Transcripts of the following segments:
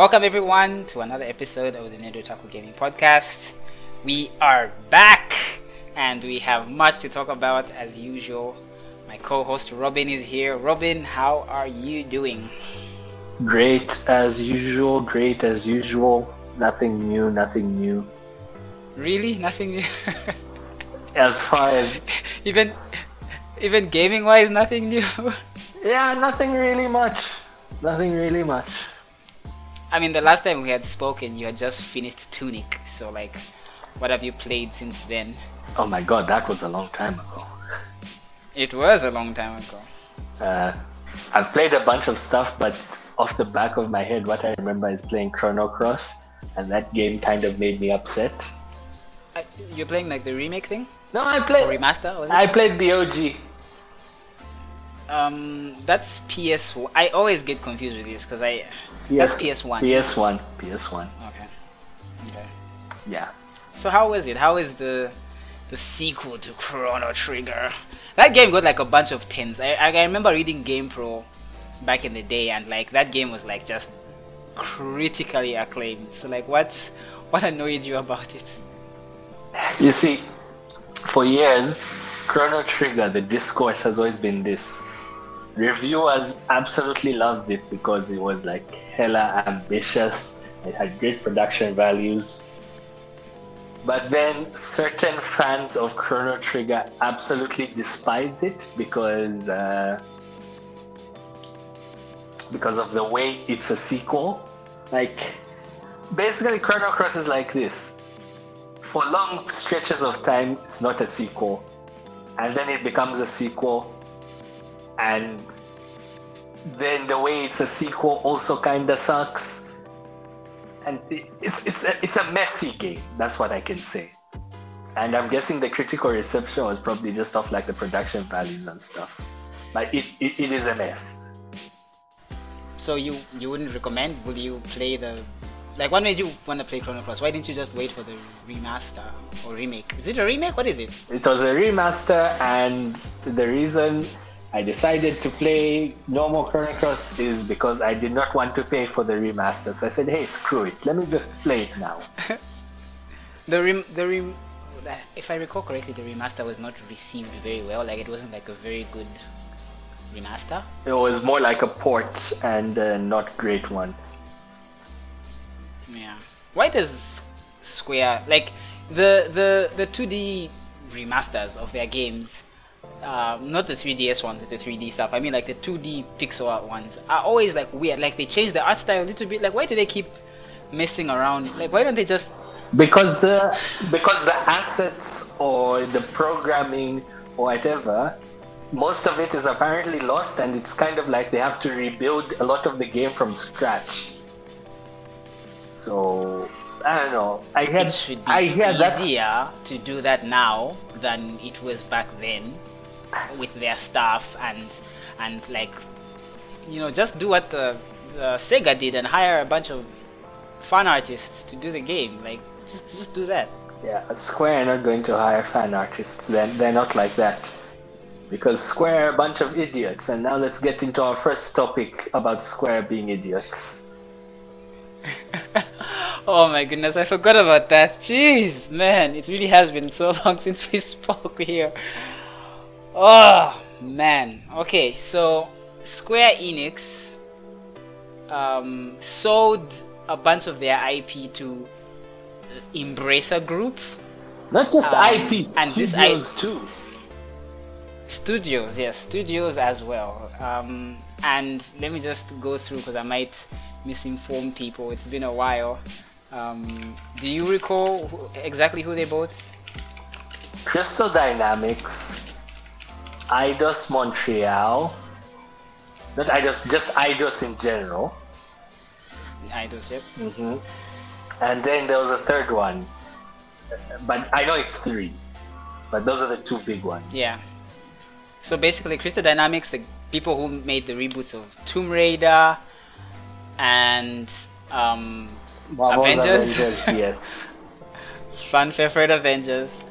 Welcome everyone to another episode of the Nendo Taku Gaming Podcast. We are back and we have much to talk about as usual. My co-host Robin is here. Robin, how are you doing? Great as usual, great as usual. Nothing new, nothing new. Really? Nothing new? As far as even even gaming wise nothing new. yeah, nothing really much. Nothing really much. I mean, the last time we had spoken, you had just finished Tunic. So, like, what have you played since then? Oh my god, that was a long time ago. It was a long time ago. Uh, I've played a bunch of stuff, but off the back of my head, what I remember is playing Chrono Cross, and that game kind of made me upset. Uh, you're playing like the remake thing? No, I played Or remaster? Was it? I played the OG. Um, that's PS. I always get confused with this because I. That's PS1. PS1. PS1. Okay. Okay. Yeah. So how was it? How is the the sequel to Chrono Trigger? That game got like a bunch of tens. I I remember reading GamePro back in the day, and like that game was like just critically acclaimed. So like, what what annoyed you about it? You see, for years, Chrono Trigger, the discourse has always been this. Reviewers absolutely loved it because it was like hella ambitious, it had great production values. But then certain fans of Chrono Trigger absolutely despise it because uh, because of the way it's a sequel. Like basically Chrono Cross is like this for long stretches of time it's not a sequel and then it becomes a sequel and then the way it's a sequel also kind of sucks and it's it's a, it's a messy game that's what i can say and i'm guessing the critical reception was probably just off like the production values and stuff but it, it, it is a mess So you you wouldn't recommend? Will you play the like? What made you want to play Chrono Cross? Why didn't you just wait for the remaster or remake? Is it a remake? What is it? It was a remaster, and the reason I decided to play normal Chrono Cross is because I did not want to pay for the remaster. So I said, hey, screw it. Let me just play it now. The rem the rem if I recall correctly, the remaster was not received very well. Like it wasn't like a very good remaster. It was more like a port and uh, not great one. Yeah. Why does Square like the the the 2D remasters of their games? Uh, not the 3DS ones with the 3D stuff. I mean, like the 2D pixel art ones are always like weird. Like they change the art style a little bit. Like why do they keep messing around? Like why don't they just Because the because the assets or the programming or whatever, most of it is apparently lost, and it's kind of like they have to rebuild a lot of the game from scratch. So I don't know. I had it should be I hear that's easier to do that now than it was back then with their staff and and like you know just do what the, the Sega did and hire a bunch of fan artists to do the game like just just do that yeah. Square are not going to hire fan artists. They're they're not like that. Because Square are a bunch of idiots, and now let's get into our first topic about Square being idiots. oh my goodness I forgot about that jeez man it really has been so long since we spoke here oh man. Okay so Square Enix um, sold a bunch of their IP to Embracer Group. Not just Um, IPs, and this studios too. studios yes studios as well. Um, and let me just go through because i might misinform people. It's been a while. Um, do you recall who, exactly who they bought? Crystal Dynamics, Eidos Montreal, not Eidos, just Eidos in general. idols yep And then there was a third one, but I know it's three. But those are the two big ones. yeah so basically crystal dynamics the people who made the reboots of tomb raider and um, Avengers. Avengers, yes. Fun Favorite Avengers,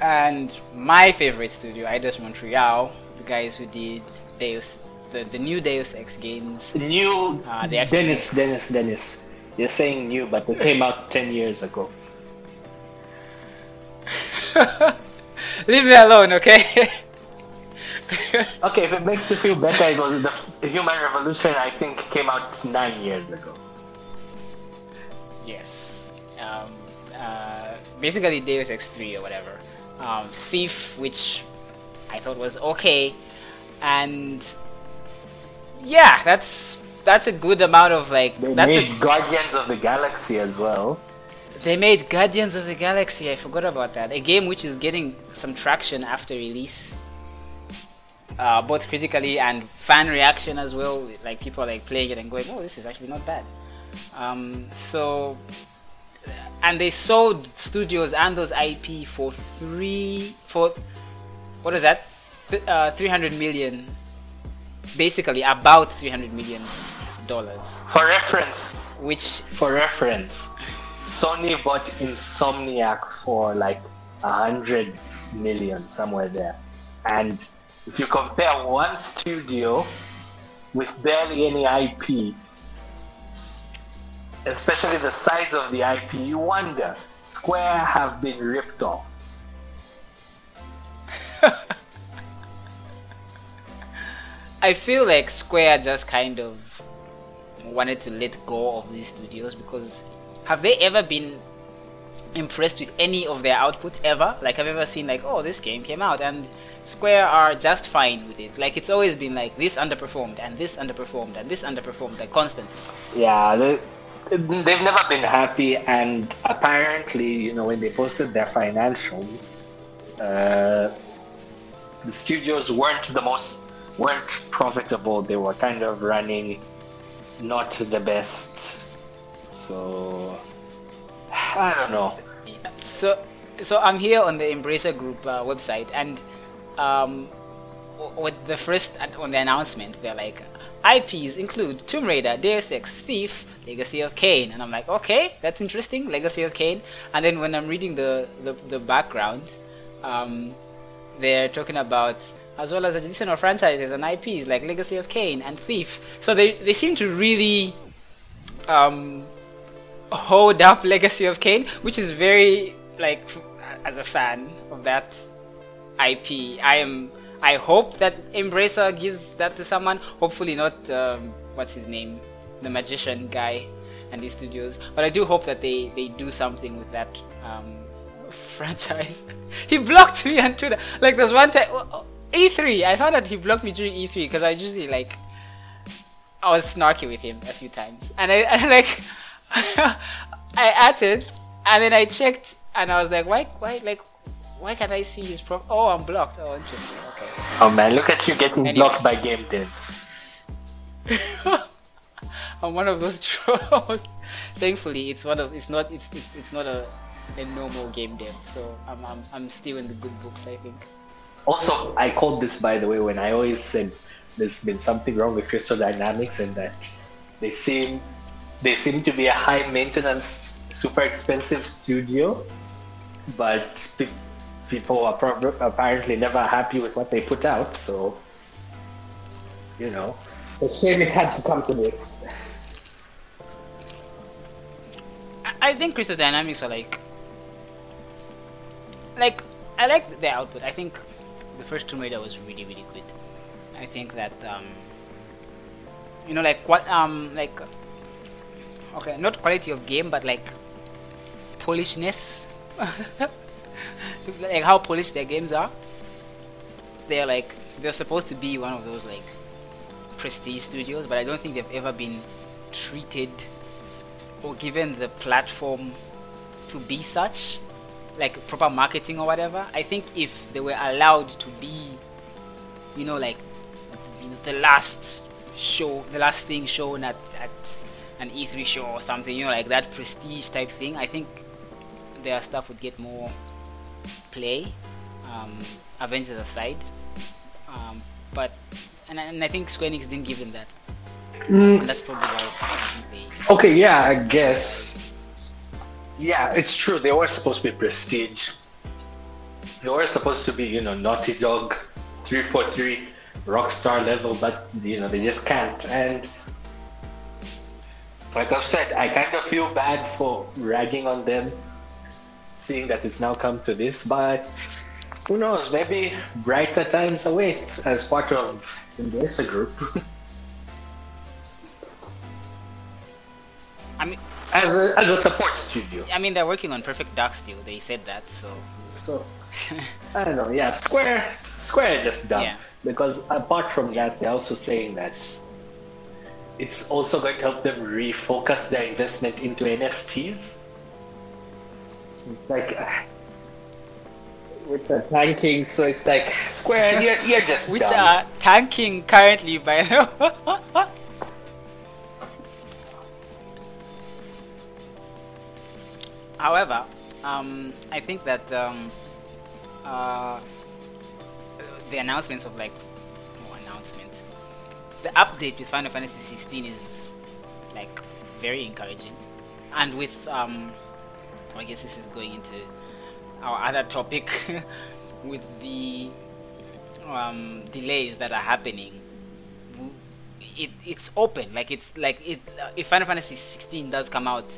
and my favorite studio, Eidos Montreal, the guys who did Deus the, the new Deus Ex games. New uh, Dennis, Dennis, Dennis. You're saying new, but they came out ten years ago. Leave me alone, okay? okay, if it makes you feel better, it was the Human Revolution. I think came out nine years ago. Yes. Um, uh, basically, Deus Ex three or whatever. Um, Thief, which I thought was okay, and yeah, that's that's a good amount of like. They that's made a, Guardians of the Galaxy as well. They made Guardians of the Galaxy. I forgot about that. A game which is getting some traction after release, uh, both critically and fan reaction as well. Like people are like playing it and going, "Oh, this is actually not bad." Um, so, and they sold studios and those IP for three for what is that? Th- uh, 300 million. Basically, about 300 million dollars. For reference, which for reference, Sony bought Insomniac for like a hundred million somewhere there, and if you compare one studio with barely any IP, especially the size of the IP, you wonder Square have been ripped off. I feel like Square just kind of wanted to let go of these studios because have they ever been impressed with any of their output ever? Like I've ever seen like, oh, this game came out and Square are just fine with it. Like it's always been like this underperformed and this underperformed and this underperformed like constantly. Yeah, they, they've never been happy, and apparently, you know, when they posted their financials, uh, the studios weren't the most weren't profitable. They were kind of running not the best. So I don't know. So so I'm here on the Embracer Group uh, website, and um, with the first on the announcement, they're like, IPs include Tomb Raider, Deus Ex, Thief, Legacy of Kain, and I'm like, okay, that's interesting, Legacy of Kain. And then when I'm reading the the, the background, um, they're talking about as well as additional franchises and IPs like Legacy of Kain and Thief. So they they seem to really um, hold up Legacy of Kain, which is very like as a fan of that IP, I am I hope that Embracer gives that to someone. Hopefully not. Um, what's his name? The magician guy and these studios. But I do hope that they they do something with that um, franchise. he blocked me on Twitter. Like there's one time E3. I found out he blocked me during E3 because I usually like I was snarky with him a few times, and I and like I added, and then I checked, and I was like, why why like why can't I see his prof? Oh, I'm blocked. Oh, interesting. Okay. Oh man, look at you getting anyway. blocked by game devs. I'm one of those trolls. Thankfully, it's one of it's not it's it's, it's not a, a normal game dev, so I'm, I'm I'm still in the good books. I think. Also, I called this by the way when I always said there's been something wrong with Crystal Dynamics and that they seem they seem to be a high maintenance, super expensive studio, but people are pro- apparently never happy with what they put out. So, you know, it's a shame it had to come to this. I think Crystal Dynamics are like, like I like the output. I think the first Tomb Raider was really really good. I think that um, you know like what um like okay not quality of game but like polishness like how polished their games are. They're like they're supposed to be one of those like prestige studios, but I don't think they've ever been treated or given the platform to be such, like proper marketing or whatever. I think if they were allowed to be, you know, like you know, the last show, the last thing shown at, at an E3 show or something, you know, like that prestige type thing, I think their stuff would get more play, um, Avengers aside. Um, but and, and I think Square Enix didn't give them that. Mm. And that's probably why. Okay, yeah, I guess. Yeah, it's true. They were supposed to be prestige. They were supposed to be, you know, Naughty Dog, three four three, Rockstar level, but you know they just can't. And like I've said, I kind of feel bad for ragging on them, seeing that it's now come to this. But who knows? Maybe brighter times await as part of Embracer Group. I mean, as a, as a support studio. I mean, they're working on Perfect Dark still. They said that, so. So I don't know. Yeah, Square Square just dumb Yeah. because apart from that, they're also saying that it's also going to help them refocus their investment into NFTs. It's like. uh, Which are tanking, so it's like Square, you're, you're just Which dumb. are tanking currently, by the. However, um, I think that um, uh, the announcements of like oh, announcement, the update with Final Fantasy 16 is like very encouraging, and with um, I guess this is going into our other topic with the um, delays that are happening. It, it's open, like it's like it. Uh, if Final Fantasy 16 does come out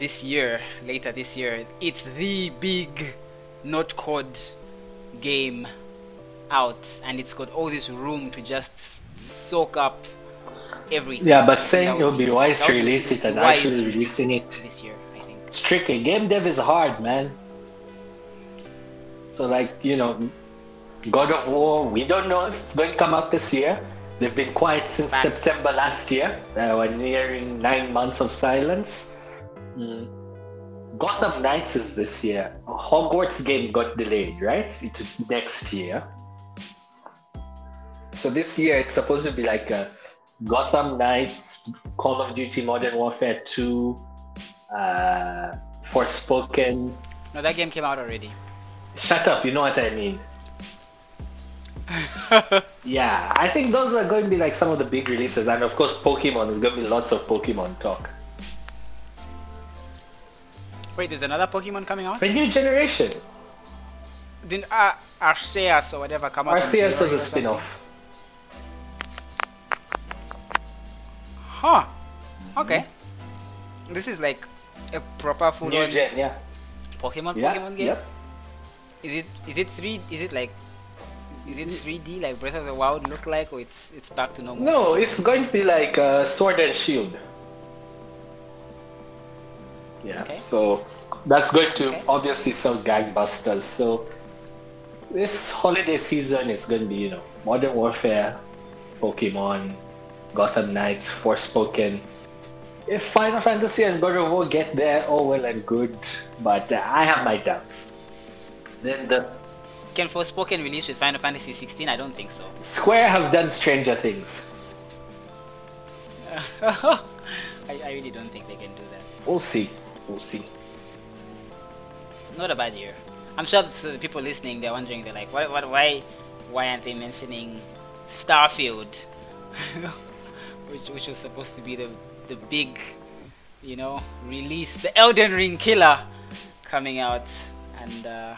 this year, later this year, it's the big not code game out, and it's got all this room to just soak up everything. Yeah, but saying it would be wise to release it and actually releasing it. this year. It's tricky. Game dev is hard, man. So, like, you know, God of War, we don't know if it's going to come out this year. They've been quiet since. September last year. Uh, we're nearing nine months of silence. Mm. Gotham Knights is this year. Hogwarts game got delayed, right? Into next year. So this year it's supposed to be like a Gotham Knights, Call of Duty Modern Warfare 2, uh, Forspoken. No, that game came out already. Shut up, you know what I mean. yeah, I think those are going to be like some of the big releases, and of course, Pokemon. There's going to be lots of Pokemon talk. Wait, there's another Pokemon coming out? The new generation. Didn't uh, Arceus or whatever come out? Arceus was a spin off. Huh. Okay. This is like a proper full New gen, yeah. Pokemon Yeah, Pokemon game. yep. Is it is it three? Is it like is it 3D like Breath of the Wild look like, or it's it's back to normal? No, it's going to be like uh, Sword and Shield. Yeah, Okay. so that's going to Okay. obviously sell gangbusters. So this holiday season is going to be, you know, Modern Warfare, Pokemon, Gotham Knights, Forspoken. If Final Fantasy and God of War get there, oh well and good, but uh, I have my doubts. Then this Can Forspoken release with Final Fantasy 16? I don't think so. Square have done Stranger Things. I, I really don't think they can do that. We'll see. We'll see. Not a bad year. I'm sure the people listening they're wondering they're like, what, what, why, why aren't they mentioning Starfield, which which was supposed to be the the big, you know, release, the Elden Ring killer coming out, and uh,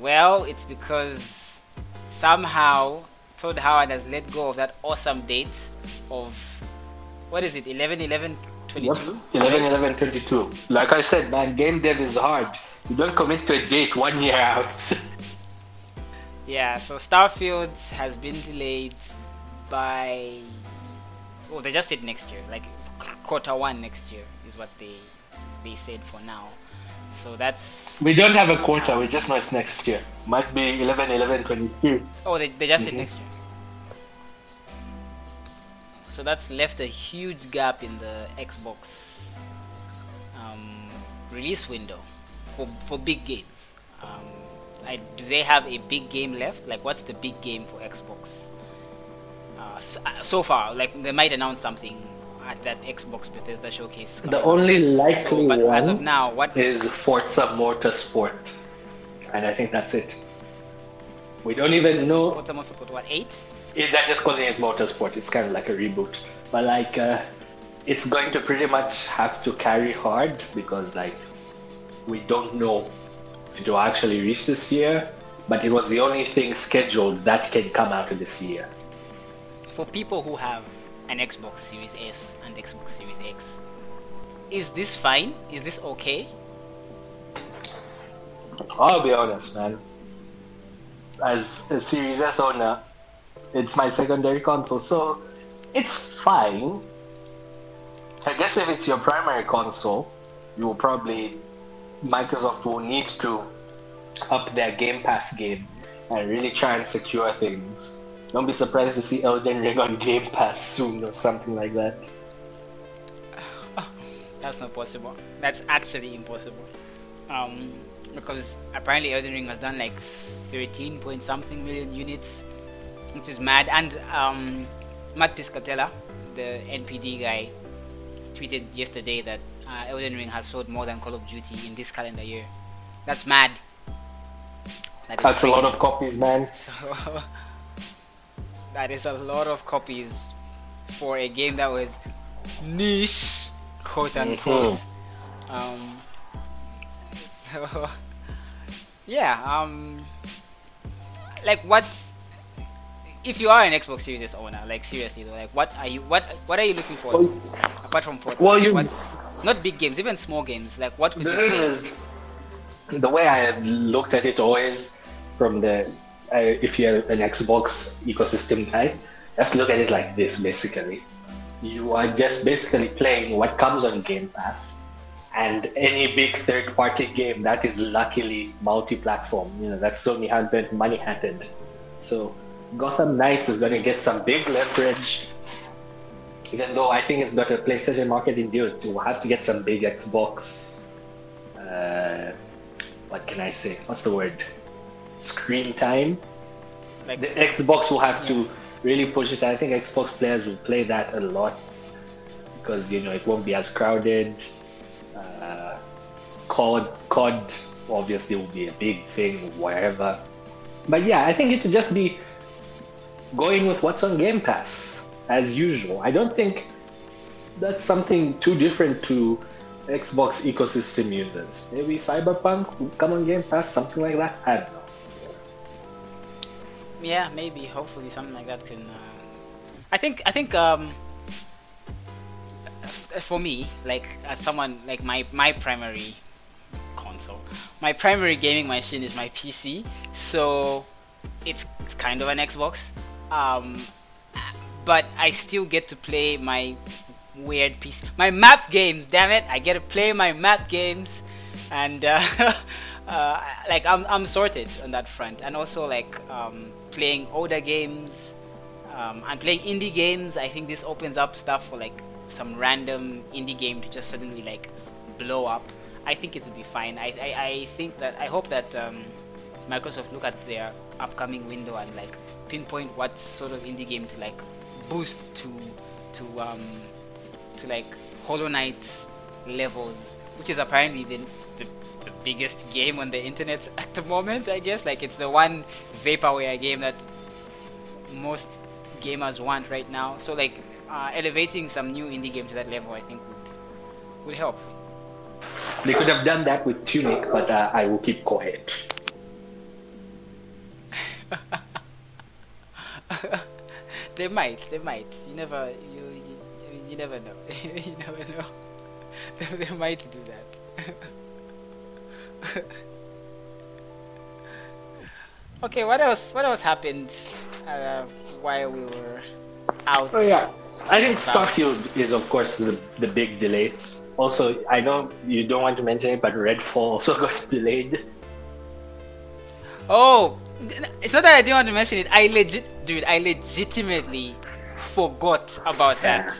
well, it's because somehow Todd Howard has let go of that awesome date of what is it, 11 11 22? 11 11 22. Like I said, man, game dev is hard. You don't commit to a date one year out. Yeah, so Starfield has been delayed by. Oh, they just said next year, like quarter one next year is what they they said for now. So that's we don't have a quarter, we just know it's next year. Might be 11 11 22. oh they, they just said Mhm. next year. So that's left a huge gap in the Xbox um, release window for for big games. Um, I, do they have a big game left? Like, what's the big game for Xbox? Uh, so, so far, like they might announce something at that Xbox Bethesda showcase. The only likely So, but one as of now, what is Forza Motorsport. And I think that's it. We don't even know Motorsport? What eight? it, they're just calling it motorsport. It's kind of like a reboot, but like uh, it's going to pretty much have to carry hard because like we don't know if it will actually reach this year. but it was the only thing scheduled that can come out of this year. For people who have an Xbox Series S and Xbox Series X, is this fine? Is this okay? I'll be honest, man. As a Series S owner, it's my secondary console, so it's fine. I guess if it's your primary console, you will probably Microsoft will need to up their Game Pass game and really try and secure things. Don't be surprised to see Elden Ring on Game Pass soon or something like that. That's not possible. That's actually impossible. Um, because apparently Elden Ring has done like 13 point something million units, which is mad. And um, Matt Piscatella, the NPD guy, tweeted yesterday that uh, Elden Ring has sold more than Call of Duty in this calendar year. That's mad. That's, That's a lot of copies, man. So, that is a lot of copies for a game that was niche, quote unquote. Mm-hmm. Um, so, yeah, um, like what? If you are an Xbox Series owner, like seriously though, like what are you? What what are you looking for well, apart from Fortnite? Well, you not big games, even small games. Like what could you play? The way I have looked at it always, from the uh, if you're an Xbox ecosystem guy, you have to look at it like this basically. You are just basically playing what comes on Game Pass and any big third party game that is luckily multi platform. You know, that Sony been money hatted. So Gotham Knights is going to get some big leverage. Even though I think it's not a PlayStation marketing deal, to have to get some big Xbox. Uh, what can I say? What's the word? Screen time. Like the Xbox will have yeah. to really push it. I think Xbox players will play that a lot because you know it won't be as crowded. Uh, COD, COD obviously will be a big thing wherever. But yeah, I think it would just be going with what's on Game Pass as usual. I don't think that's something too different to Xbox ecosystem users. Maybe Cyberpunk will come on Game Pass, something like that. I don't know yeah, maybe. Hopefully, something like that can. Uh... I think. I think. Um, f- for me, like as someone like my my primary console, my primary gaming machine is my PC. So it's, it's kind of an Xbox. Um, but I still get to play my weird PC, my map games. Damn it! I get to play my map games, and uh, uh, like I'm I'm sorted on that front, and also like um, playing older games um, and playing indie games. I think this opens up stuff for like some random indie game to just suddenly like blow up. I think it would be fine. I, I, I think that I hope that um, Microsoft look at their upcoming window and like pinpoint what sort of indie game to like boost to to um to like Hollow Knight levels, which is apparently the, the the biggest game on the internet at the moment, I guess. Like it's the one vaporware game that most gamers want right now. So like uh, elevating some new indie game to that level, I think would would help. They could have done that with Tunic, but uh, I will keep quiet. they might, they might. You never, you, you, you never know. you never know. they, they might do that. okay, what else? What else happened uh, while we were out? Oh yeah, I think Starfield is of course the the big delay. Also, I know you don't want to mention it, but Redfall also got delayed. Oh, it's not that I didn't want to mention it. I legit, dude, I legitimately forgot about that.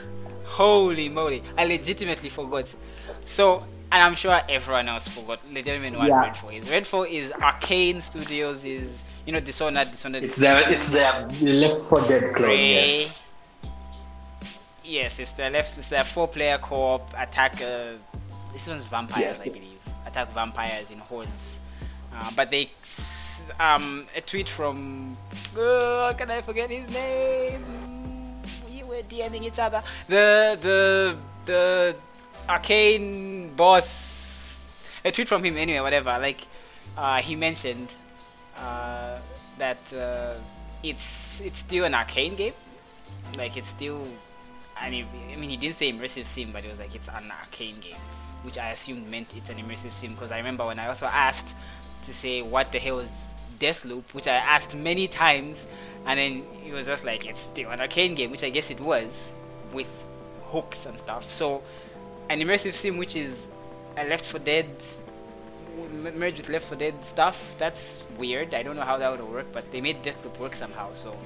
Holy moly, I legitimately forgot. So and I'm sure everyone else forgot. They don't even know what yeah. Redfall is. Redfall is Arkane Studios. Is you know Dishonored, Dishonored. It's the it's the Left 4 Dead clone. Yes. Yes, it's the left. It's the four-player co-op attack. Uh, this one's vampires, yes. I believe. Attack vampires in hordes. Uh, but they um a tweet from uh, can I forget his name? We were DMing each other. The the the Arkane boss. A tweet from him anyway, whatever. Like, uh, he mentioned uh, that uh, it's it's still an Arkane game. Like it's still, I mean, I mean, he didn't say immersive sim, but it was like it's an Arkane game, which I assumed meant it's an immersive sim because I remember when I also asked to say what the hell is Deathloop, which I asked many times, and then it was just like it's still an arcane game, which I guess it was, with hooks and stuff. So an immersive sim which is a Left 4 Dead merged with Left 4 Dead stuff. That's weird. I don't know how that would work, but they made Deathloop work somehow. So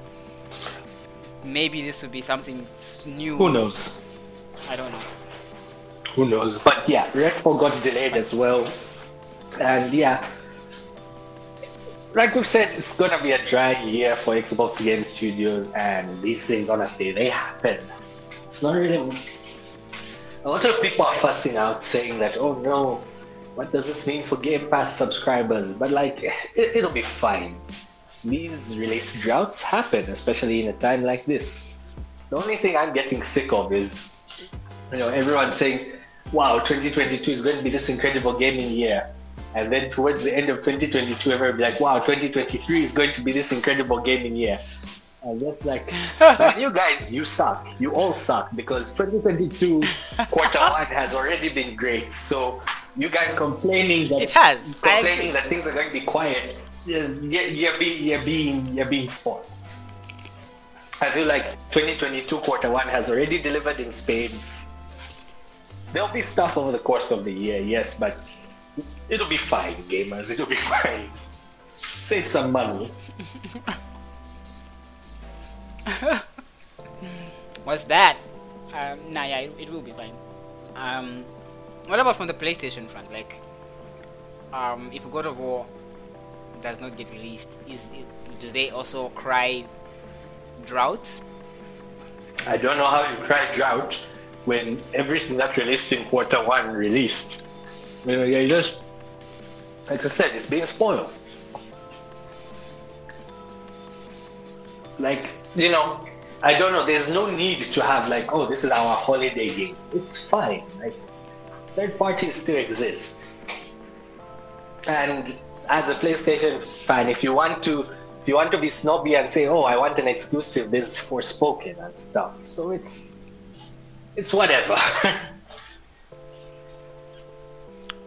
maybe this would be something new. Who knows? I don't know. Who knows? But yeah, Redfall got delayed as well, and yeah, like we've said, it's gonna be a dry year for Xbox Game Studios, and these things, honestly, they happen. It's not really. A lot of people are fussing out, saying that, "Oh no, what does this mean for Game Pass subscribers?" But like, it, it'll be fine. These release droughts happen, especially in a time like this. The only thing I'm getting sick of is, you know, everyone saying, "Wow, 2022 is going to be this incredible gaming year." And then towards the end of 2022, everyone will be like, wow, 2023 is going to be this incredible gaming year. And just like, you guys, you suck. You all suck because 2022 quarter one has already been great. So you guys complaining that it has complaining that things are going to be quiet. You're, you're, be, you're being you're being spoiled. I feel like 2022 quarter one has already delivered in spades. There'll be stuff over the course of the year, yes, but It'll be fine, gamers. It'll be fine. Save some money. What's that? Um, nah, yeah, it, it, will be fine. Um, what about from the PlayStation front? Like, um, if God of War does not get released, is it, do they also cry drought? I don't know how you cry drought when everything that released in quarter one released. You know, you just like I said, it's being spoiled. Like, you know, I don't know, there's no need to have like, oh, this is our holiday game. It's fine. Like third parties still exist. And as a PlayStation fan, if you want to if you want to be snobby and say, oh, I want an exclusive, there's Forspoken and stuff. So it's it's whatever.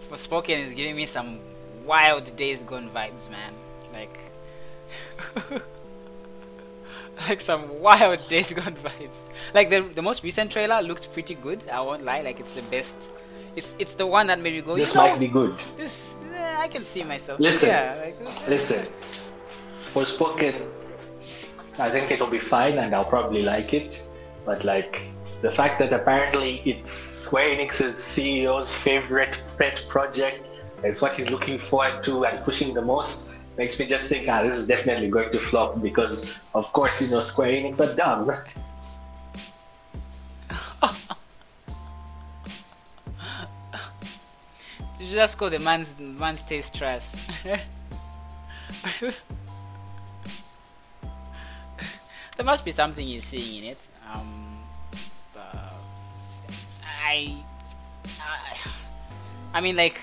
Forspoken is giving me some wild Days Gone vibes, man. Like, like some wild Days Gone vibes. Like the the most recent trailer looked pretty good. I won't lie. Like it's the best. It's it's the one that made me go. This you know, might be good. This eh, I can see myself. Listen, yeah, like, listen. Forspoken, I think it'll be fine, and I'll probably like it. But like the fact that apparently it's Square Enix's CEO's favorite pet project it's what he's looking forward to and pushing the most. Makes me just think, ah, this is definitely going to flop because, of course, you know, Square Enix are dumb. Did you just call the man's man's taste trash? there must be something he's seeing in it. Um, I, I, I mean, like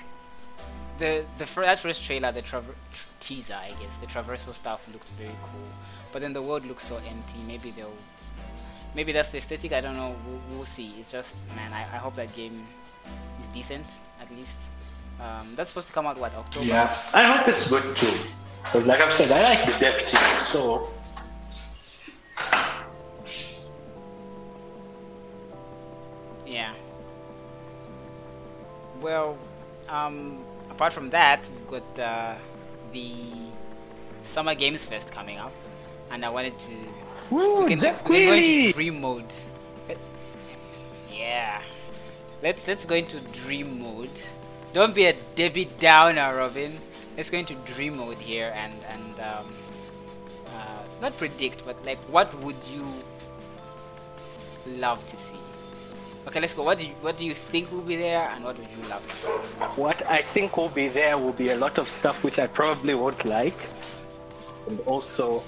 the the that first trailer, the traver- teaser, I guess, the traversal stuff looked very cool, but then the world looks so empty. Maybe they'll, maybe that's the aesthetic. I don't know. We'll, we'll see. It's just, man, I, I hope that game is decent at least. Um, that's supposed to come out what October. Yeah, I hope it's good too. Because like I've said, I like the dev team, so. Yeah. Well, um, apart from that, we've got uh, the Summer Games Fest coming up, and I wanted to. Woo, can, Jeff Keighley! Dream mode. Yeah, let's let's go into dream mode. Don't be a Debbie Downer, Robin. Let's go into dream mode here and and um, uh, not predict, but like, what would you love to see? Okay, let's go. What do you what do you think will be there, and what would you love? What I think will be there will be a lot of stuff which I probably won't like, and also,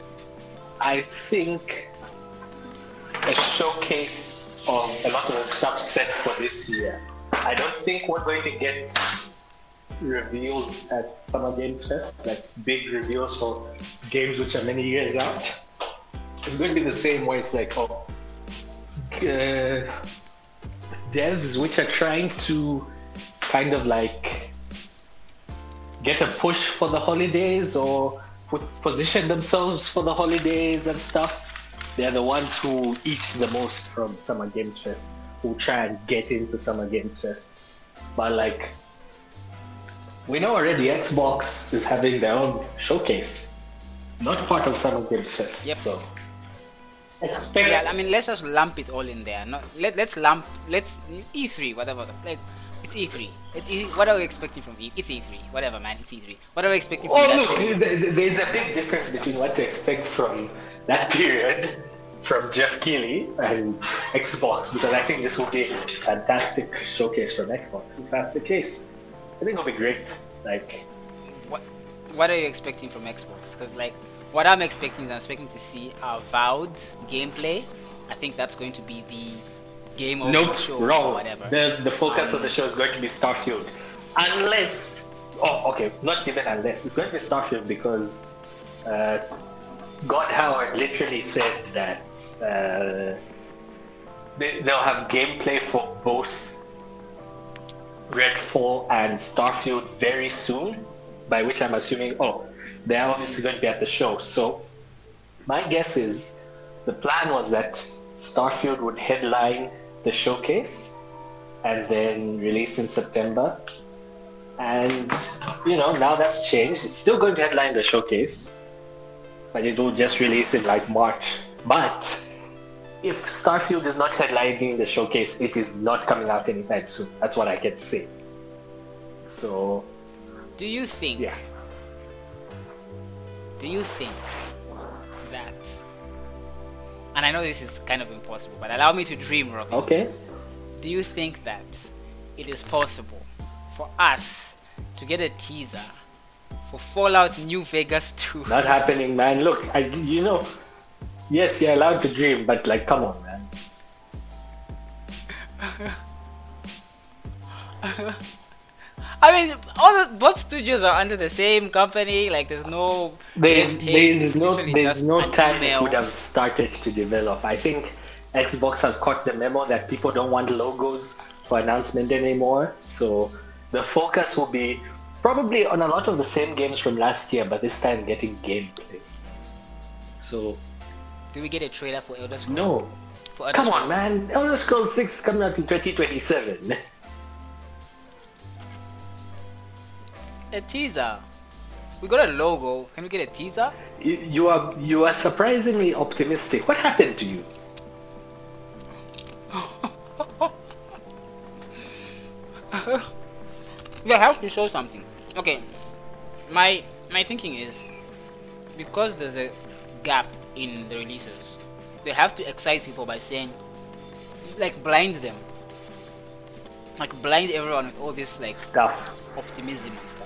I think a showcase of a lot of the stuff set for this year. I don't think we're going to get reveals at Summer Games Fest, like big reveals for games which are many years out, it's going to be the same way. It's like, oh, uh, devs which are trying to kind of like get a push for the holidays or position themselves for the holidays and stuff. They're the ones who eat the most from Summer Games Fest, who try and get into Summer Games Fest. But like, we know already Xbox is having their own showcase, not part of Summer Games Fest. Yep. So expect. Yeah, I mean, let's just lump it all in there. Not let let's lump let's E3 whatever. Like it's E3. It's E- what are we expecting from E? It's E3. Whatever, man. It's E3. What are we expecting from? Oh look, there's a big difference between what to expect from that period from Jeff Keighley and Xbox because I think this will be a fantastic showcase from Xbox. If that's the case, I think it'll be great. Like, what what are you expecting from Xbox? Because like what I'm expecting is I'm expecting to see Avowed gameplay. I think that's going to be the game of nope, the show wrong. or whatever. The the focus um, of the show is going to be Starfield, unless oh okay, not even unless it's going to be Starfield because uh, Todd Howard literally said that uh, they, they'll have gameplay for both Redfall and Starfield very soon. By which I'm assuming, oh, they're obviously going to be at the show. So my guess is the plan was that Starfield would headline the showcase and then release in September. And you know, now that's changed. It's still going to headline the showcase, but it will just release in like March. But if Starfield is not headlining the showcase, it is not coming out anytime soon. That's what I can say. So, do you think? Yeah. Do you think that and I know this is kind of impossible, but allow me to dream, Robin. Okay. Do you think that it is possible for us to get a teaser for Fallout New Vegas 2? Not happening, man. Look, I, you know, yes, you're allowed to dream, but like, come on, man. I mean, all the, both studios are under the same company. Like, there's no there's there's no there's no time they would have started to develop. I think Xbox has caught the memo that people don't want logos for announcement anymore. So the focus will be probably on a lot of the same games from last year, but this time getting gameplay. So, do we get a trailer for Elder Scrolls? No. Come on, man! Elder Scrolls Six coming out in 2027. a teaser. We got a logo. Can we get a teaser? You, you are you are surprisingly optimistic. What happened to you? they have to show something. Okay, my my thinking is because there's a gap in the releases, they have to excite people by saying, like, blind them, like blind everyone with all this like stuff, optimism and stuff.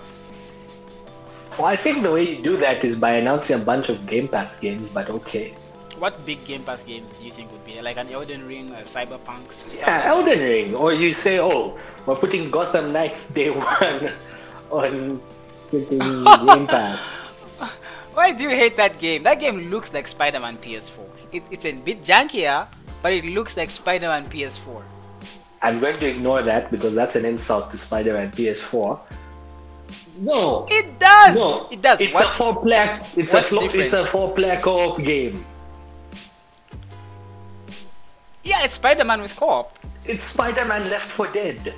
Well, I think the way you do that is by announcing a bunch of Game Pass games, but okay. What big Game Pass games do you think would be like an Elden Ring, a Cyberpunk? Yeah, Elden? Ring. Or you say, oh, we're putting Gotham Knights Day One on Game Pass. Why do you hate that game? That game looks like Spider-Man PS4. It, it's a bit jankier, but it looks like Spider-Man PS4. I'm going to ignore that because that's an insult to Spider-Man PS4. No. It does. No. It does. It's what? a four player. It's What's a flo- it's a four player co-op game. Yeah, it's Spider-Man with co-op. It's Spider-Man Left 4 Dead.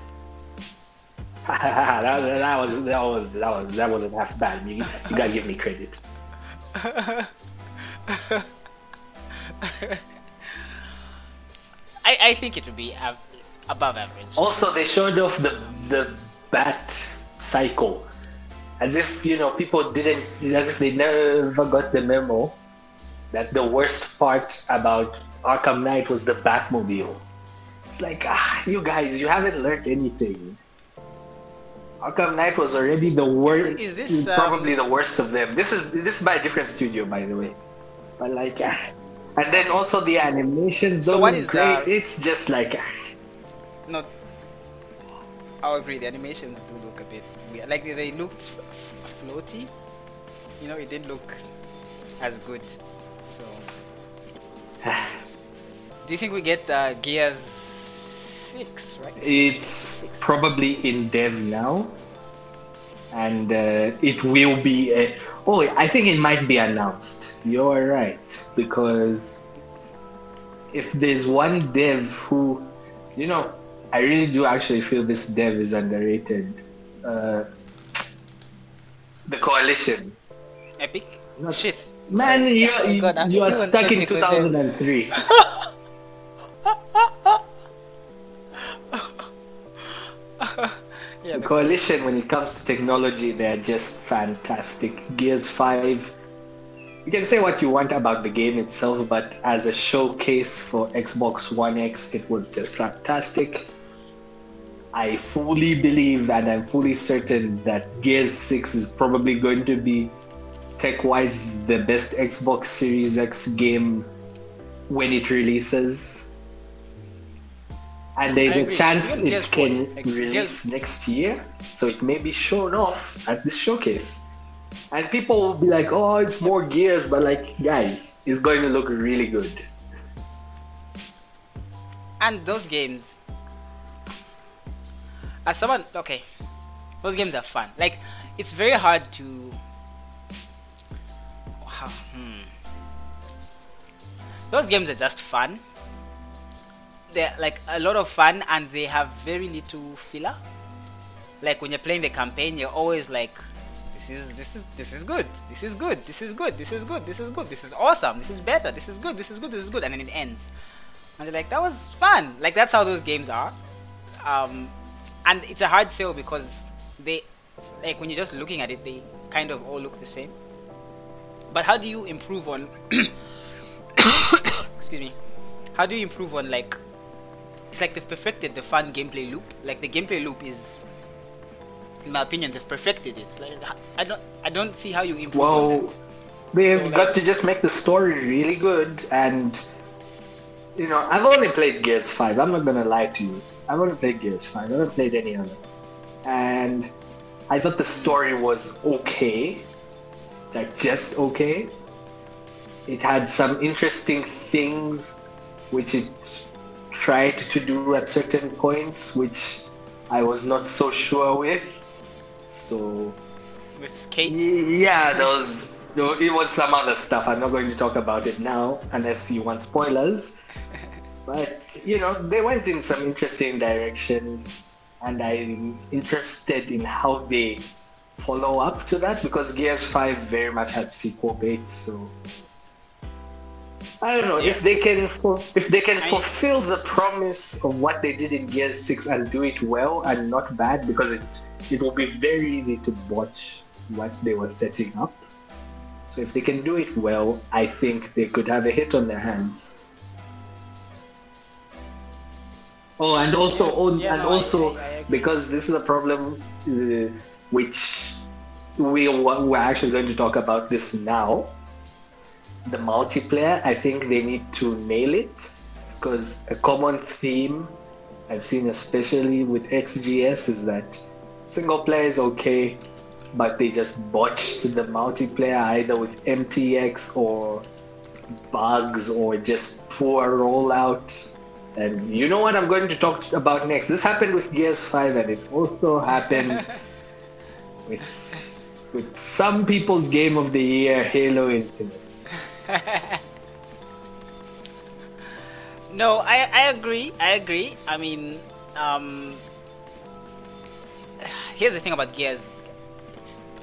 that, that, was that was that was that wasn't half bad. You, you gotta give me credit. I, I think it would be ab- above average. Also, they showed off the the bat cycle as if you know people didn't as if they never got the memo that the worst part about Arkham Knight was the Batmobile. It's like ah, you guys, you haven't learned anything. Arkham Knight was already the worst. Is this probably um... the worst of them? This is this is by a different studio, by the way. But like, ah. and then also the animations don't so look great. That? It's just like. Ah. No. I'll agree. The animations do look a bit weird. Like they looked floaty. You know, it didn't look as good. So, do you think we get uh, Gears Six? Right? It's six. probably in dev now, and uh, it will be. A, oh, I think it might be announced. You're right because if there's one dev who, you know, I really do actually feel this dev is underrated. Uh, the coalition. Epic. Not, Shit. Man, you, you, God, you are stuck in 2003. yeah, the coalition, when it comes to technology, they're just fantastic. Gears 5 you can say what you want about the game itself, but as a showcase for Xbox One X, it was just fantastic. I fully believe and I'm fully certain that Gears 6 is probably going to be tech wise the best Xbox Series X game when it releases. And there's a chance it can release next year, so it may be shown off at this showcase. And people will be like, oh, it's more gears, but like, guys, it's going to look really good. And those games, as someone, okay, those games are fun. Like, it's very hard to. Hmm. Those games are just fun. They're like a lot of fun, and they have very little filler. Like when you're playing the campaign, you're always like "This is this is this is good. This is good. This is good. This is good. This is good. This is awesome. This is better. This is good. This is good. This is good. And then it ends. And you're like, that was fun. Like that's how those games are. Um, and it's a hard sell because they, like when you're just looking at it, they kind of all look the same. But how do you improve on? excuse me. How do you improve on like? It's like they've perfected the fun gameplay loop. Like the gameplay loop is in my opinion, they've perfected it. Like, I don't, I don't see how you improve. Well, they've so, got like, to just make the story really good, and you know, I've only played Gears Five. I'm not gonna lie to you. I've only played Gears Five. I haven't played any other, and I thought the story was okay, like just okay. It had some interesting things, which it tried to do at certain points, which I was not so sure with so with Kate. Yeah, there those. It was some other stuff. I'm not going to talk about it now unless you want spoilers. But you know, they went in some interesting directions, and I'm interested in how they follow up to that because Gears Five very much had sequel bait. So I don't know yeah. if they can if they can I, fulfill the promise of what they did in Gears Six and do it well and not bad because it it will be very easy to watch what they were setting up. So if they can do it well, I think they could have a hit on their hands. Oh, and also, oh, yeah, and no, also, I, I because this is a problem uh, which we we're actually going to talk about this now. The multiplayer, I think they need to nail it because a common theme I've seen, especially with XGS, is that Single player is okay, but they just botched the multiplayer either with MTX or bugs or just poor rollout. And you know what I'm going to talk about next? This happened with Gears 5 and it also happened with, with some people's game of the year, Halo Infinite. no, I, I agree. I agree. I mean, um, here's the thing about Gears.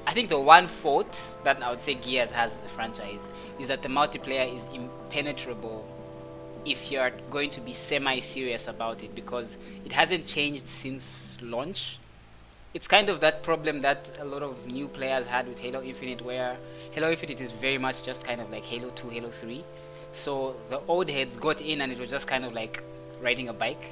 I think the one fault that I would say Gears has as a franchise is that the multiplayer is impenetrable if you're going to be semi serious about it because it hasn't changed since launch. It's kind of that problem that a lot of new players had with Halo Infinite, where Halo Infinite is very much just kind of like Halo 2, Halo 3. So the old heads got in and it was just kind of like riding a bike,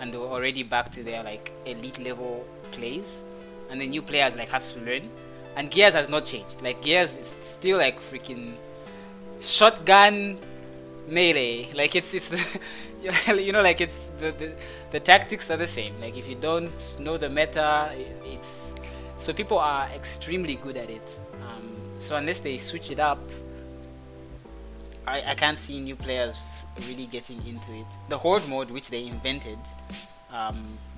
and they were already back to their like elite level plays and the new players like have to learn. And Gears has not changed. Like Gears is still like freaking shotgun melee. Like it's it's the, you know, like it's the, the the tactics are the same. Like if you don't know the meta, it's so people are extremely good at it. Um, so unless they switch it up, I, I can't see new players really getting into it. The horde mode, which they invented, um,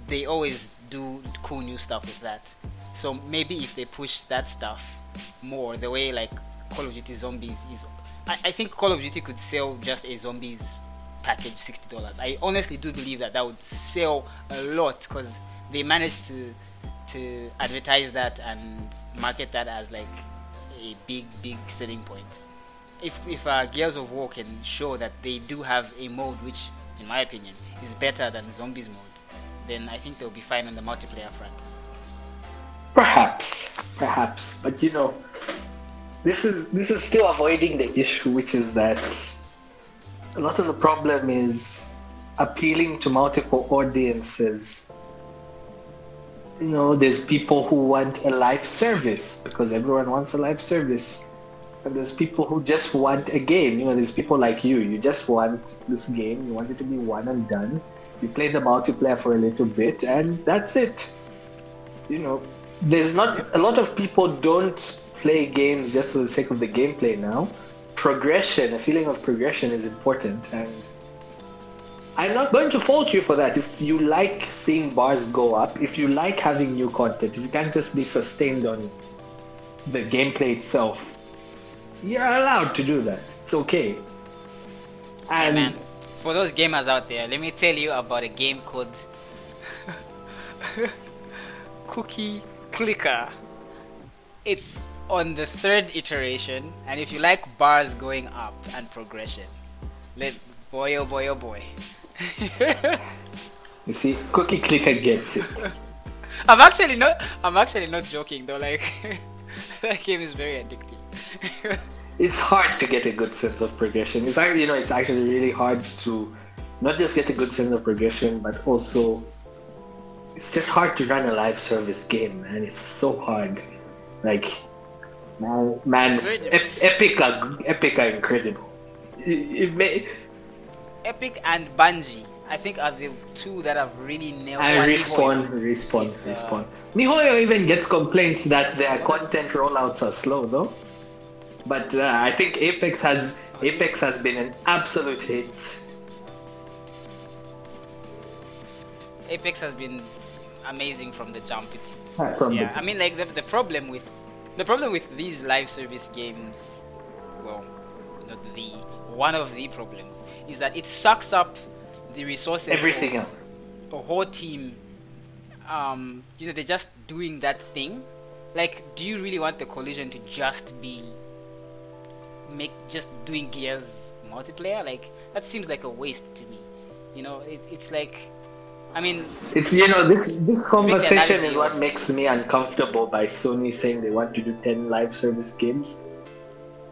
they always do cool new stuff with that. So maybe if they push that stuff more, the way like Call of Duty Zombies is, I, I think Call of Duty could sell just a zombies package sixty dollars. I honestly do believe that that would sell a lot because they managed to to advertise that and market that as like a big big selling point. If if uh, Gears of War can show that they do have a mode which, in my opinion, is better than Zombies mode, then I think they'll be fine on the multiplayer front. Perhaps, perhaps, but you know, this is this is still avoiding the issue, which is that a lot of the problem is appealing to multiple audiences. You know, there's people who want a live service because everyone wants a live service. And there's people who just want a game. You know, there's people like you. You just want this game. You want it to be one and done. You play the multiplayer for a little bit, and that's it. You know, there's not a lot of people don't play games just for the sake of the gameplay now progression, a feeling of progression is important. And I'm not going to fault you for that. If you like seeing bars go up, if you like having new content, if you can't just be sustained on the gameplay itself, you're allowed to do that. It's okay. And man, for those gamers out there, let me tell you about a game called Cookie Clicker. It's on the third iteration, and if you like bars going up and progression, let boy oh boy oh boy. you see, Cookie Clicker gets it. I'm actually not. I'm actually not joking though. Like that game is very addictive. it's hard to get a good sense of progression. It's actually, you know, it's actually really hard to not just get a good sense of progression, but also it's just hard to run a live service game, man. It's so hard. Like Man, man Epic are, Epic are incredible. It, it may... Epic and Bungie, I think, are the two that have really nailed. It. And respawn, respawn, uh, respawn. MiHoYo even gets complaints that their content rollouts are slow, though. But uh, I think Apex has Apex has been an absolute hit. Apex has been amazing from the jump. It's, it's yeah. I mean, like the, the problem with the problem with these live service games, well, not the one of the problems is that it sucks up the resources. Everything else. A whole team. Um, you know, they're just doing that thing. Like, do you really want the Coalition to just be make just doing gears multiplayer? Like, that seems like a waste to me. You know, it, it's like I mean, it's you know this this conversation is what makes me uncomfortable by Sony saying they want to do ten live service games.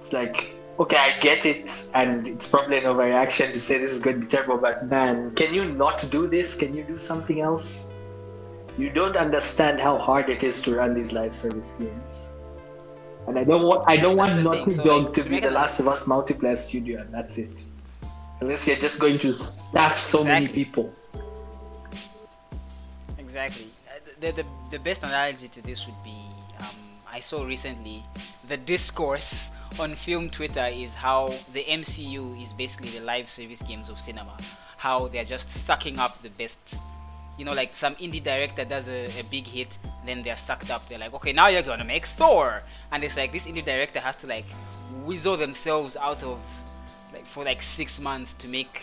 It's like okay, I get it, and it's probably an overreaction to say this is going to be terrible, but man, can you not do this? Can you do something else? You don't understand how hard it is to run these live service games. And I don't want I don't want Naughty so Dog like, to be the Last of Us multiplayer studio, and that's it. Unless you're just going to staff so exactly. many people exactly. Uh, the, the, the best analogy to this would be um, I saw recently the discourse on film Twitter is how the MCU is basically the live service games of cinema. How they're just sucking up the best. You know, like some indie director does a, a big hit, then they're sucked up. They're like, okay, now you're gonna make Thor, and it's like this indie director has to like whistle themselves out of like for like six months to make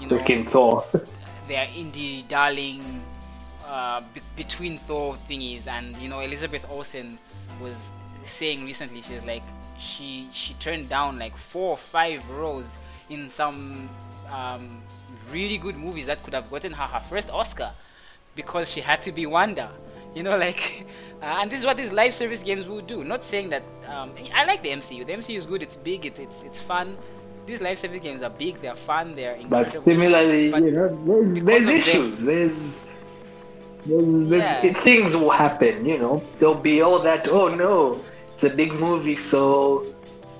you know freaking Thor. their indie darling uh, be- between Thor thingies, and you know Elizabeth Olsen was saying recently she's like she she turned down like four or five roles in some um, really good movies that could have gotten her her first Oscar because she had to be Wanda. You know, like, uh, and this is what these live service games will do. Not saying that um, I like the MCU. The MCU is good. It's big. It, it's it's fun. These live service games are big. They're fun. They're incredible. But similarly, but you know, there's, there's issues. Them, there's yeah. things will happen, you know. There'll be all that, oh no, it's a big movie, so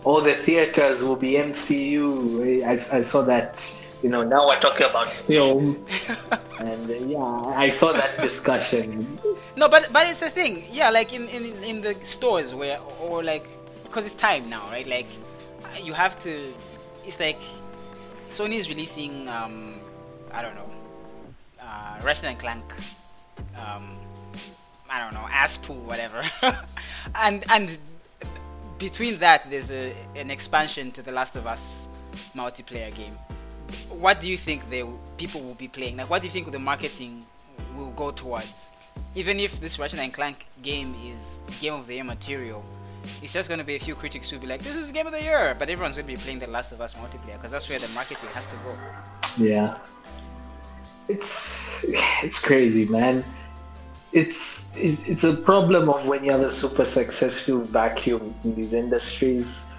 all the theaters will be MCU. I, I saw that you know, now we're talking about film, and uh, yeah, I saw that discussion. No, but but it's a thing, yeah, like in in, in the stores where or like because it's time now, right? Like you have to. It's like Sony is releasing, um, I don't know, uh, Ratchet and Clank. Um, I don't know, Aspu, whatever, and and between that, there's a, an expansion to the Last of Us multiplayer game. What do you think they people will be playing? Like, what do you think the marketing will go towards? Even if this Ratchet and Clank game is game of the year material, it's just going to be a few critics who'll be like, "This is game of the year," but everyone's going to be playing the Last of Us multiplayer because that's where the marketing has to go. Yeah, it's it's crazy, man. It's it's a problem of when you have a super successful vacuum in these industries.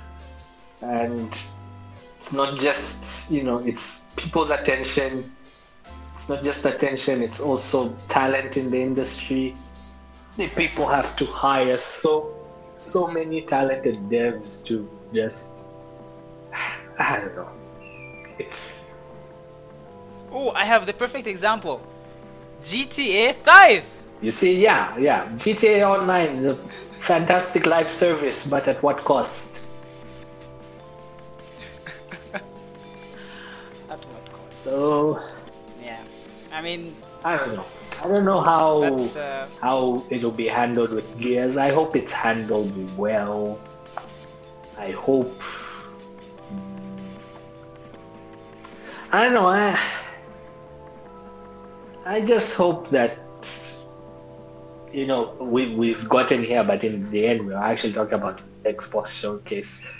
And it's not just you know it's people's attention. It's not just attention it's also talent in the industry. The people have to hire so so many talented devs to just i don't know. It's oh i have the perfect example gta 5 you see, yeah, yeah. GTA Online, the fantastic live service, but at what cost? at what cost? So. Yeah, I mean. I don't know. I don't know how uh... how it'll be handled with Gears. I hope it's handled well. I hope. I don't know. I I just hope that you know, we, we've gotten here, but in the end, we're actually talking about Xbox Showcase.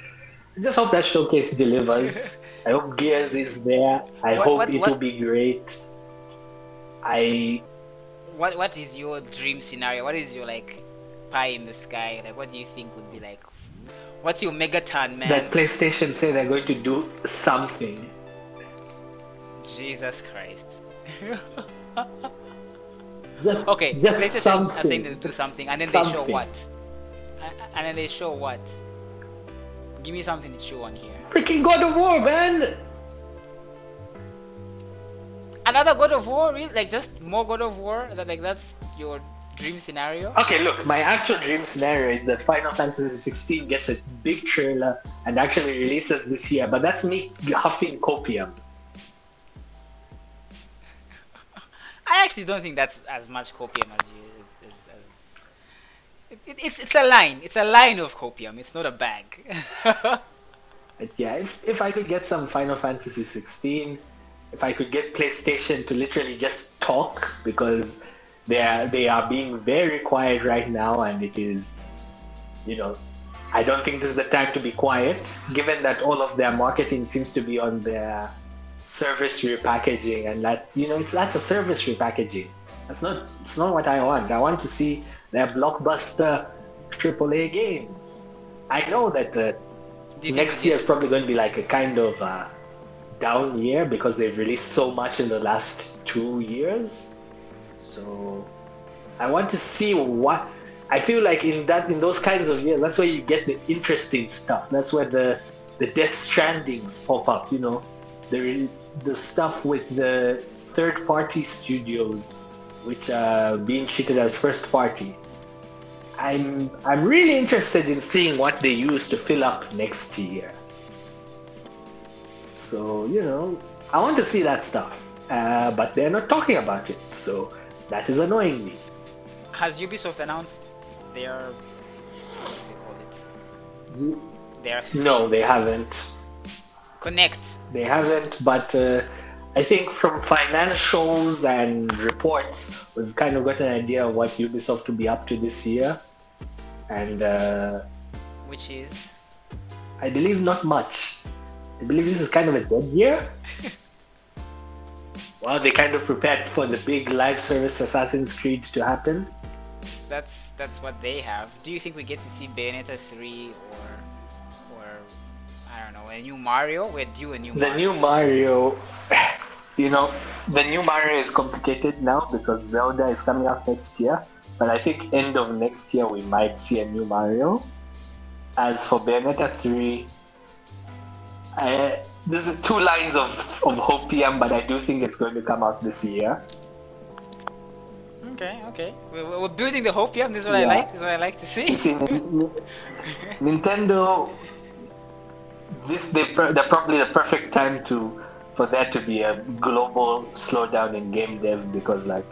I just hope that showcase delivers. I hope Gears is there. I what, hope what, it will be great. I. What What is your dream scenario? What is your like pie in the sky? Like, what do you think would be like? What's your megaton, man? That PlayStation say they're going to do something. Jesus Christ. Just, okay, just let's something. They do something, and then something. they show what? And then they show what? Give me something to show on here. Freaking God of War, man! Another God of War, really? Like just more God of War? That like that's your dream scenario? Okay, look, my actual dream scenario is that Final Fantasy 16 gets a big trailer and actually releases this year, but that's me huffing copium. Actually don't think that's as much copium as you. As, as, as it, it, it's it's a line. It's a line of copium. It's not a bag. yeah, if if I could get some Final Fantasy 16, if I could get PlayStation to literally just talk because they are they are being very quiet right now, and it is, you know, I don't think this is the time to be quiet, given that all of their marketing seems to be on their service repackaging and that you know it's that's a service repackaging. That's not it's not what i want. I want to see their blockbuster aaa games. I know that uh, next year is probably going to be like a kind of uh, down year because they've released so much in the last two years. So i want to see what i feel like in that in those kinds of years that's where you get the interesting stuff. That's where the the death strandings pop up you know the the stuff with the third party studios which are being treated as first party. I'm i'm really interested in seeing what they use to fill up next year. So you know i want to see that stuff. Uh, but they're not talking about it so that is annoying me. Has ubisoft announced their what do they call it? Their no they haven't connect. They haven't, but uh, I think from financials and reports, we've kind of got an idea of what Ubisoft will be up to this year, and uh, which is, I believe, not much. I believe this is kind of a dead year. well, they kind of prepared for the big live service Assassin's Creed to happen. That's that's what they have. Do you think we get to see Bayonetta three or a new Mario? We're due a new the Mario. new Mario, you know, the new Mario is complicated now because Zelda is coming out next year. But I think end of next year we might see a new Mario. As for Bayonetta 3, I, this is two lines of of Hopium, but I do think it's going to come out this year. Okay, okay. We're, we're building the Hopium. This is what yeah. I like. This is what I like to see. see Nintendo, this they they're probably the perfect time to for there to be a global slowdown in game dev because like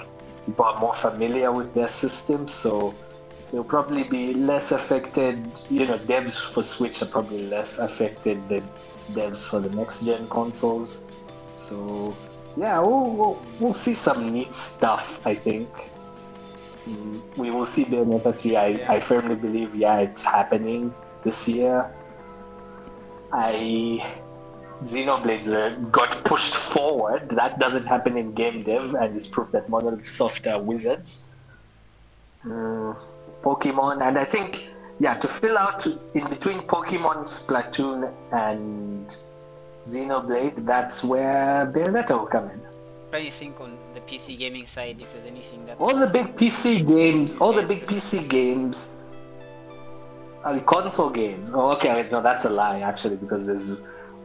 people are more familiar with their systems, so they'll probably be less affected. You know, devs for Switch are probably less affected than devs for the next gen consoles. So yeah, we'll, we'll, we'll see some neat stuff. I think mm, we will see Bayonetta 3. I, I firmly believe, yeah, it's happening this year. I Xenoblades got pushed forward. That doesn't happen in game dev, and it's proof that Monolith Soft are wizards. Mm, Pokemon, and I think, yeah, to fill out in between Pokemon, Splatoon, and Xenoblade, that's where Bayonetta will come in. What do you think on the PC gaming side, if there's anything that... All the big PC games, all the big PC games, are console games. Oh, okay, no, that's a lie, actually, because there's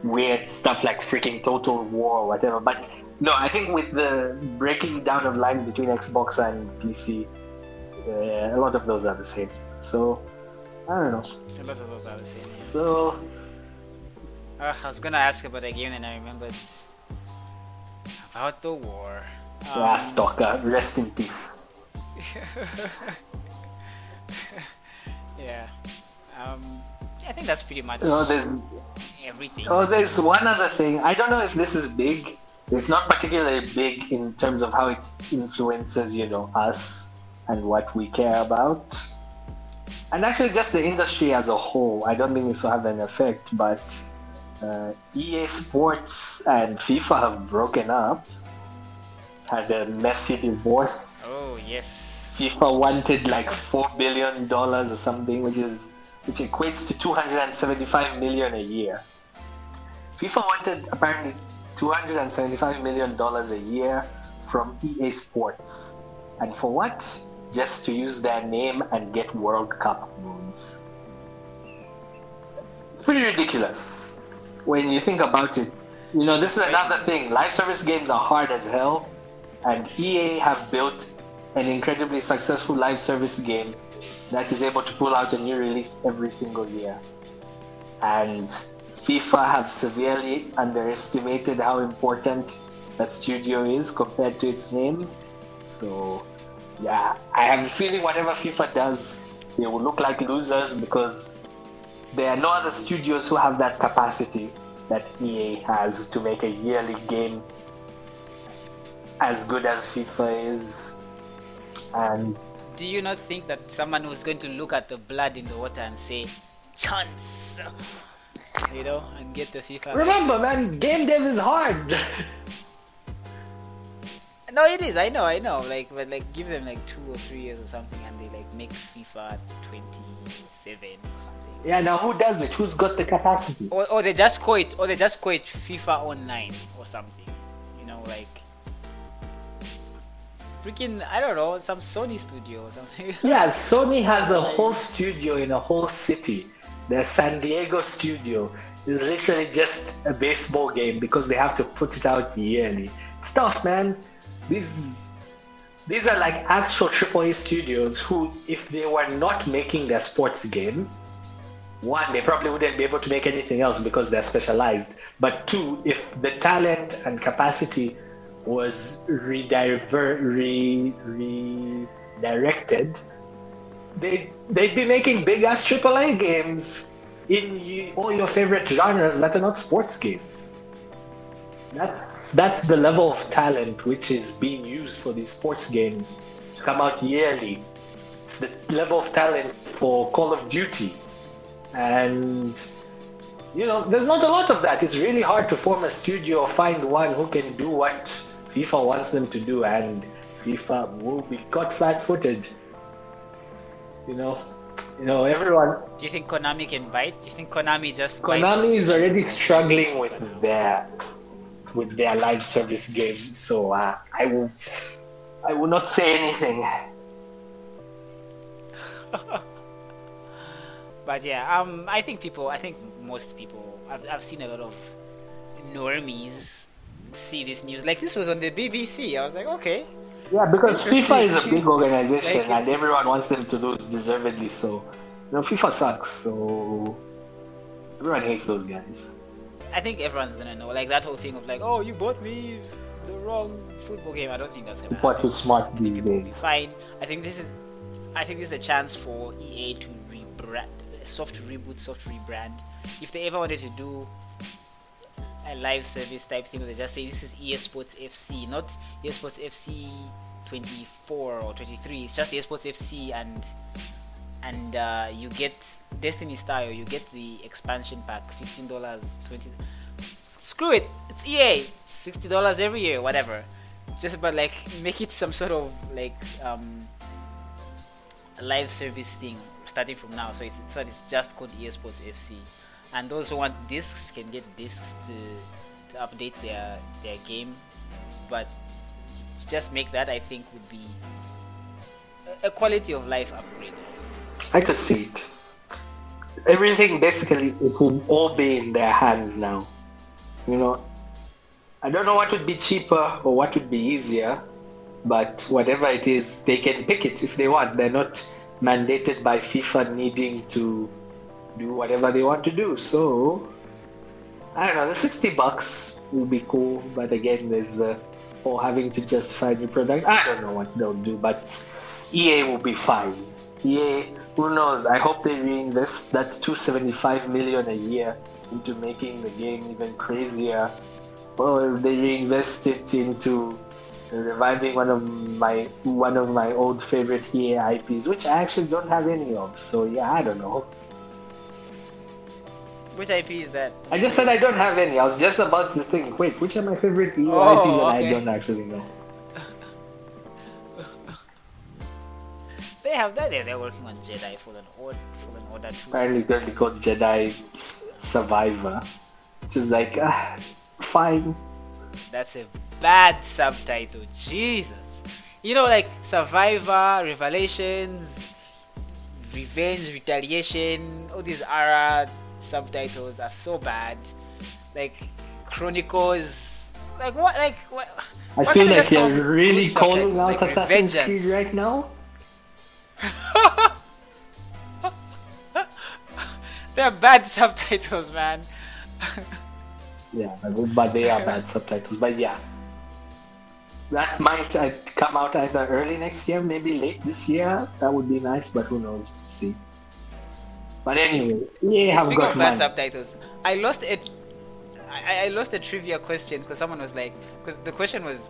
weird stuff like freaking Total War or whatever. But no, I think with the breaking down of lines between Xbox and PC, uh, a lot of those are the same. So I don't know. A lot of those are the same. Yeah. So uh, I was gonna ask about a game and I remembered about the war. Um, yeah, Stalker, rest in peace. yeah. Um, I think that's pretty much. No, there's everything. Oh, there's one other thing. I don't know if this is big. It's not particularly big in terms of how it influences, you know, us and what we care about. And actually, just the industry as a whole. I don't think this will have an effect, but uh, EA Sports and FIFA have broken up. Had a messy divorce. Oh yes. FIFA wanted like four billion dollars or something, which is which equates to 275 million a year. FIFA wanted apparently 275 million dollars a year from EA Sports. And for what? Just to use their name and get World Cup moons. It's pretty ridiculous when you think about it. You know, this is another thing. Live service games are hard as hell, and EA have built an incredibly successful live service game that is able to pull out a new release every single year. And FIFA have severely underestimated how important that studio is compared to its name. So, yeah, I have a feeling whatever FIFA does, they will look like losers because there are no other studios who have that capacity that EA has to make a yearly game as good as FIFA is. And do you not think that someone was going to look at the blood in the water and say, chance? You know, and get the FIFA. Remember, man, game dev is hard. no, it is. I know, I know. Like, but like, give them like two or three years or something, and they like make FIFA 27 or something. Yeah. Now, who does it? Who's got the capacity? Or, or they just call it, or they just call it FIFA Online or something. You know, like freaking I don't know some Sony studio or something. yeah, Sony has a whole studio in a whole city. Their San Diego studio is literally just a baseball game because they have to put it out yearly. Stuff, man. These these are like actual AAA studios who, if they were not making their sports game, one, they probably wouldn't be able to make anything else because they're specialized. But two, if the talent and capacity was rediver- re- redirected, they they'd be making big ass AAA games in all your favorite genres that are not sports games. That's that's the level of talent which is being used for these sports games to come out yearly. It's the level of talent for Call of Duty, and you know, there's not a lot of that. It's really hard to form a studio or find one who can do what FIFA wants them to do, and FIFA will be caught flat-footed. You know, you know, everyone. Do you think Konami can bite? Do you think Konami just? Konami is already struggling with their with their live service game, so uh, I will I will not say anything. but yeah, um, I think people, I think most people, I've, I've seen a lot of normies see this news. Like this was on the BBC. I was like, okay. Yeah, because FIFA is a big organization like, and everyone wants them to lose deservedly so. You know, FIFA sucks, so everyone hates those guys. I think everyone's gonna know. Like that whole thing of like, oh, you bought me the wrong football game. I don't think that's gonna. What too smart these days. Fine. I think this is. I think this is a chance for EA to rebrand, soft reboot, soft rebrand. If they ever wanted to do a live service type thing, they just say this is EA Sports FC, not EA Sports FC 24 or 23. It's just EA Sports FC and and uh, you get Destiny style. You get the expansion pack, fifteen dollars, twenty. Screw it, it's EA. Sixty dollars every year, whatever. Just but like make it some sort of like um, a live service thing starting from now. So it's so it's just called EA Sports FC, and those who want discs can get discs to to update their their game. But just make that I think would be a quality of life upgrade. I could see it. Everything basically it will all be in their hands now. You know, I don't know what would be cheaper or what would be easier, but whatever it is, they can pick it if they want. They're not mandated by FIFA needing to do whatever they want to do. So I don't know, the 60 bucks will be cool, but again, there's the or having to justify new product. I don't know what they'll do, but EA will be fine. EA who knows? I hope they reinvest that 275 million a year into making the game even crazier, or they reinvest it into reviving one of my one of my old favorite EA IPs, which I actually don't have any of. So yeah, I don't know. Which IP is that? I just said I don't have any. I was just about to think, wait, which are my favorite EA oh, IPs, and okay. I don't actually know. They have that. They're working on Jedi Fallen Order. Fallen Order too. Apparently, going to be called Jedi Survivor, which is like, uh, fine. That's a bad subtitle. Jesus. You know, like Survivor, Revelations, Revenge, Retaliation. All these Ara subtitles are so bad. Like Chronicles. Like what? Like what? I feel like you're really calling out like Assassin's Creed right now. They're bad subtitles, man. yeah, but they are bad subtitles. But yeah, that might uh, come out either early next year, maybe late this year. That would be nice, but who knows? We'll see. But anyway, yeah, have Speaking got of bad subtitles, I lost it. I, I lost a trivia question because someone was like, because the question was,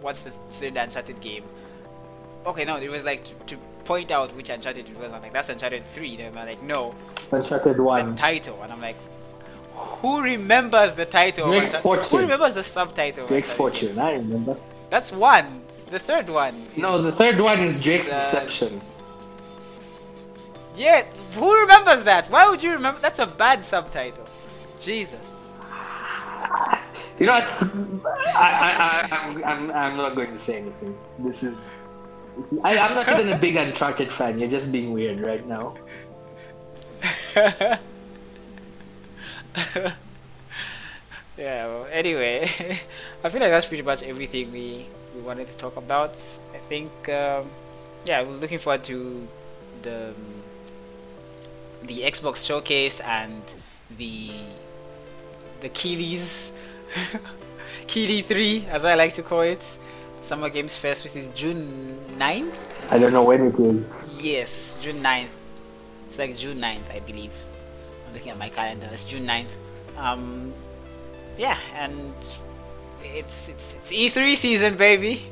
"What's the third Uncharted game?" Okay, no, it was like to, to point out which Uncharted it was. I'm like, that's Uncharted 3. And I'm like, no. It's Uncharted 1. The title. And I'm like, who remembers the title? Drake's Fortune. Who remembers the subtitle? Drake's Fortune, I remember. That's one. The third one. No, the third one is Drake's the... Deception. Yeah, who remembers that? Why would you remember? That's a bad subtitle. Jesus. You know, it's, I, I, I, I'm, I'm, I'm not going to say anything. This is I, am not even a big Uncharted fan. You're just being weird right now. yeah. Well, anyway, I feel like that's pretty much everything we we wanted to talk about. I think, um, yeah, we're looking forward to the the Xbox showcase and the the Keighley's Keighley 3, as I like to call it. Summer Games Fest, which is June 9th. I don't know when it is. Yes, June 9th. It's like June 9th, I believe. I'm looking at my calendar. It's June 9th. Um, yeah, and it's, it's, it's E3 season, baby.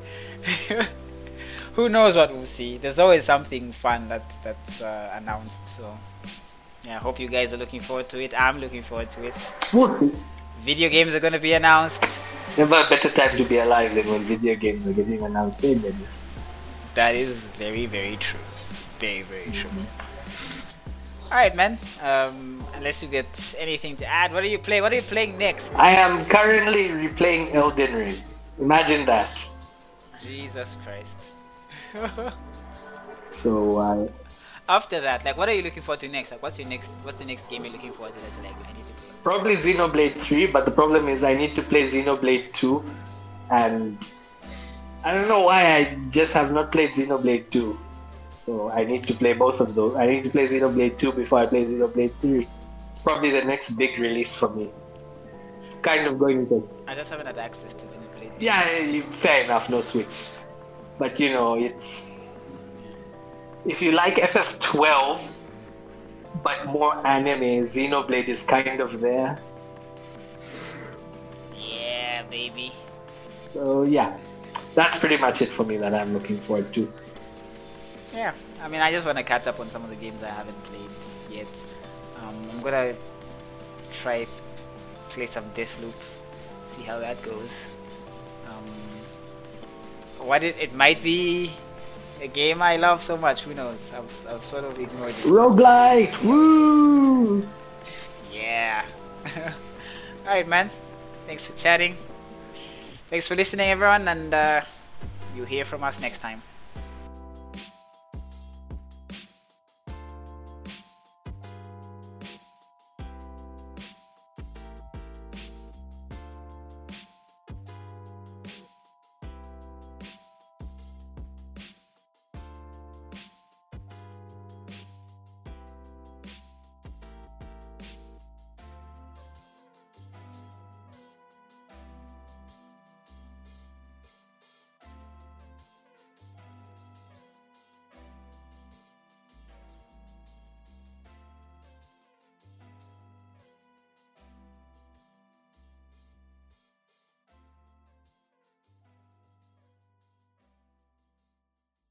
Who knows what we'll see? There's always something fun that that's uh, announced. So, yeah, I hope you guys are looking forward to it. I'm looking forward to it. We'll see. Video games are going to be announced Never a better time to be alive than when video games are getting announced in this. That is very, very true. Very, very true. Mm-hmm. Alright, man. Um, unless you get anything to add, what are you playing? What are you playing next? I am currently replaying Elden Ring. Imagine that. Jesus Christ. so I. after that, like, what are you looking forward to next? Like, what's your next? What's the next game you're looking forward to? That like, I need to play? Probably Xenoblade 3, but the problem is I need to play Xenoblade 2, and I don't know why I just have not played Xenoblade 2. So I need to play both of those. I need to play Xenoblade 2 before I play Xenoblade 3. It's probably the next big release for me. It's kind of going to. I just haven't had access to Xenoblade. Yeah, fair enough, no Switch. But you know, it's. If you like FF12, but more anime, Xenoblade is kind of there. Yeah, baby. So, yeah, that's pretty much it for me that I'm looking forward to. Yeah, I mean, I just want to catch up on some of the games I haven't played yet. Um, I'm gonna try play some Deathloop, see how that goes. Um, what it it might be a game I love so much. Who knows? I've, I've sort of ignored it. Roguelike! Woo! Yeah. Alright, man. Thanks for chatting. Thanks for listening, everyone, and uh, you'll hear from us next time.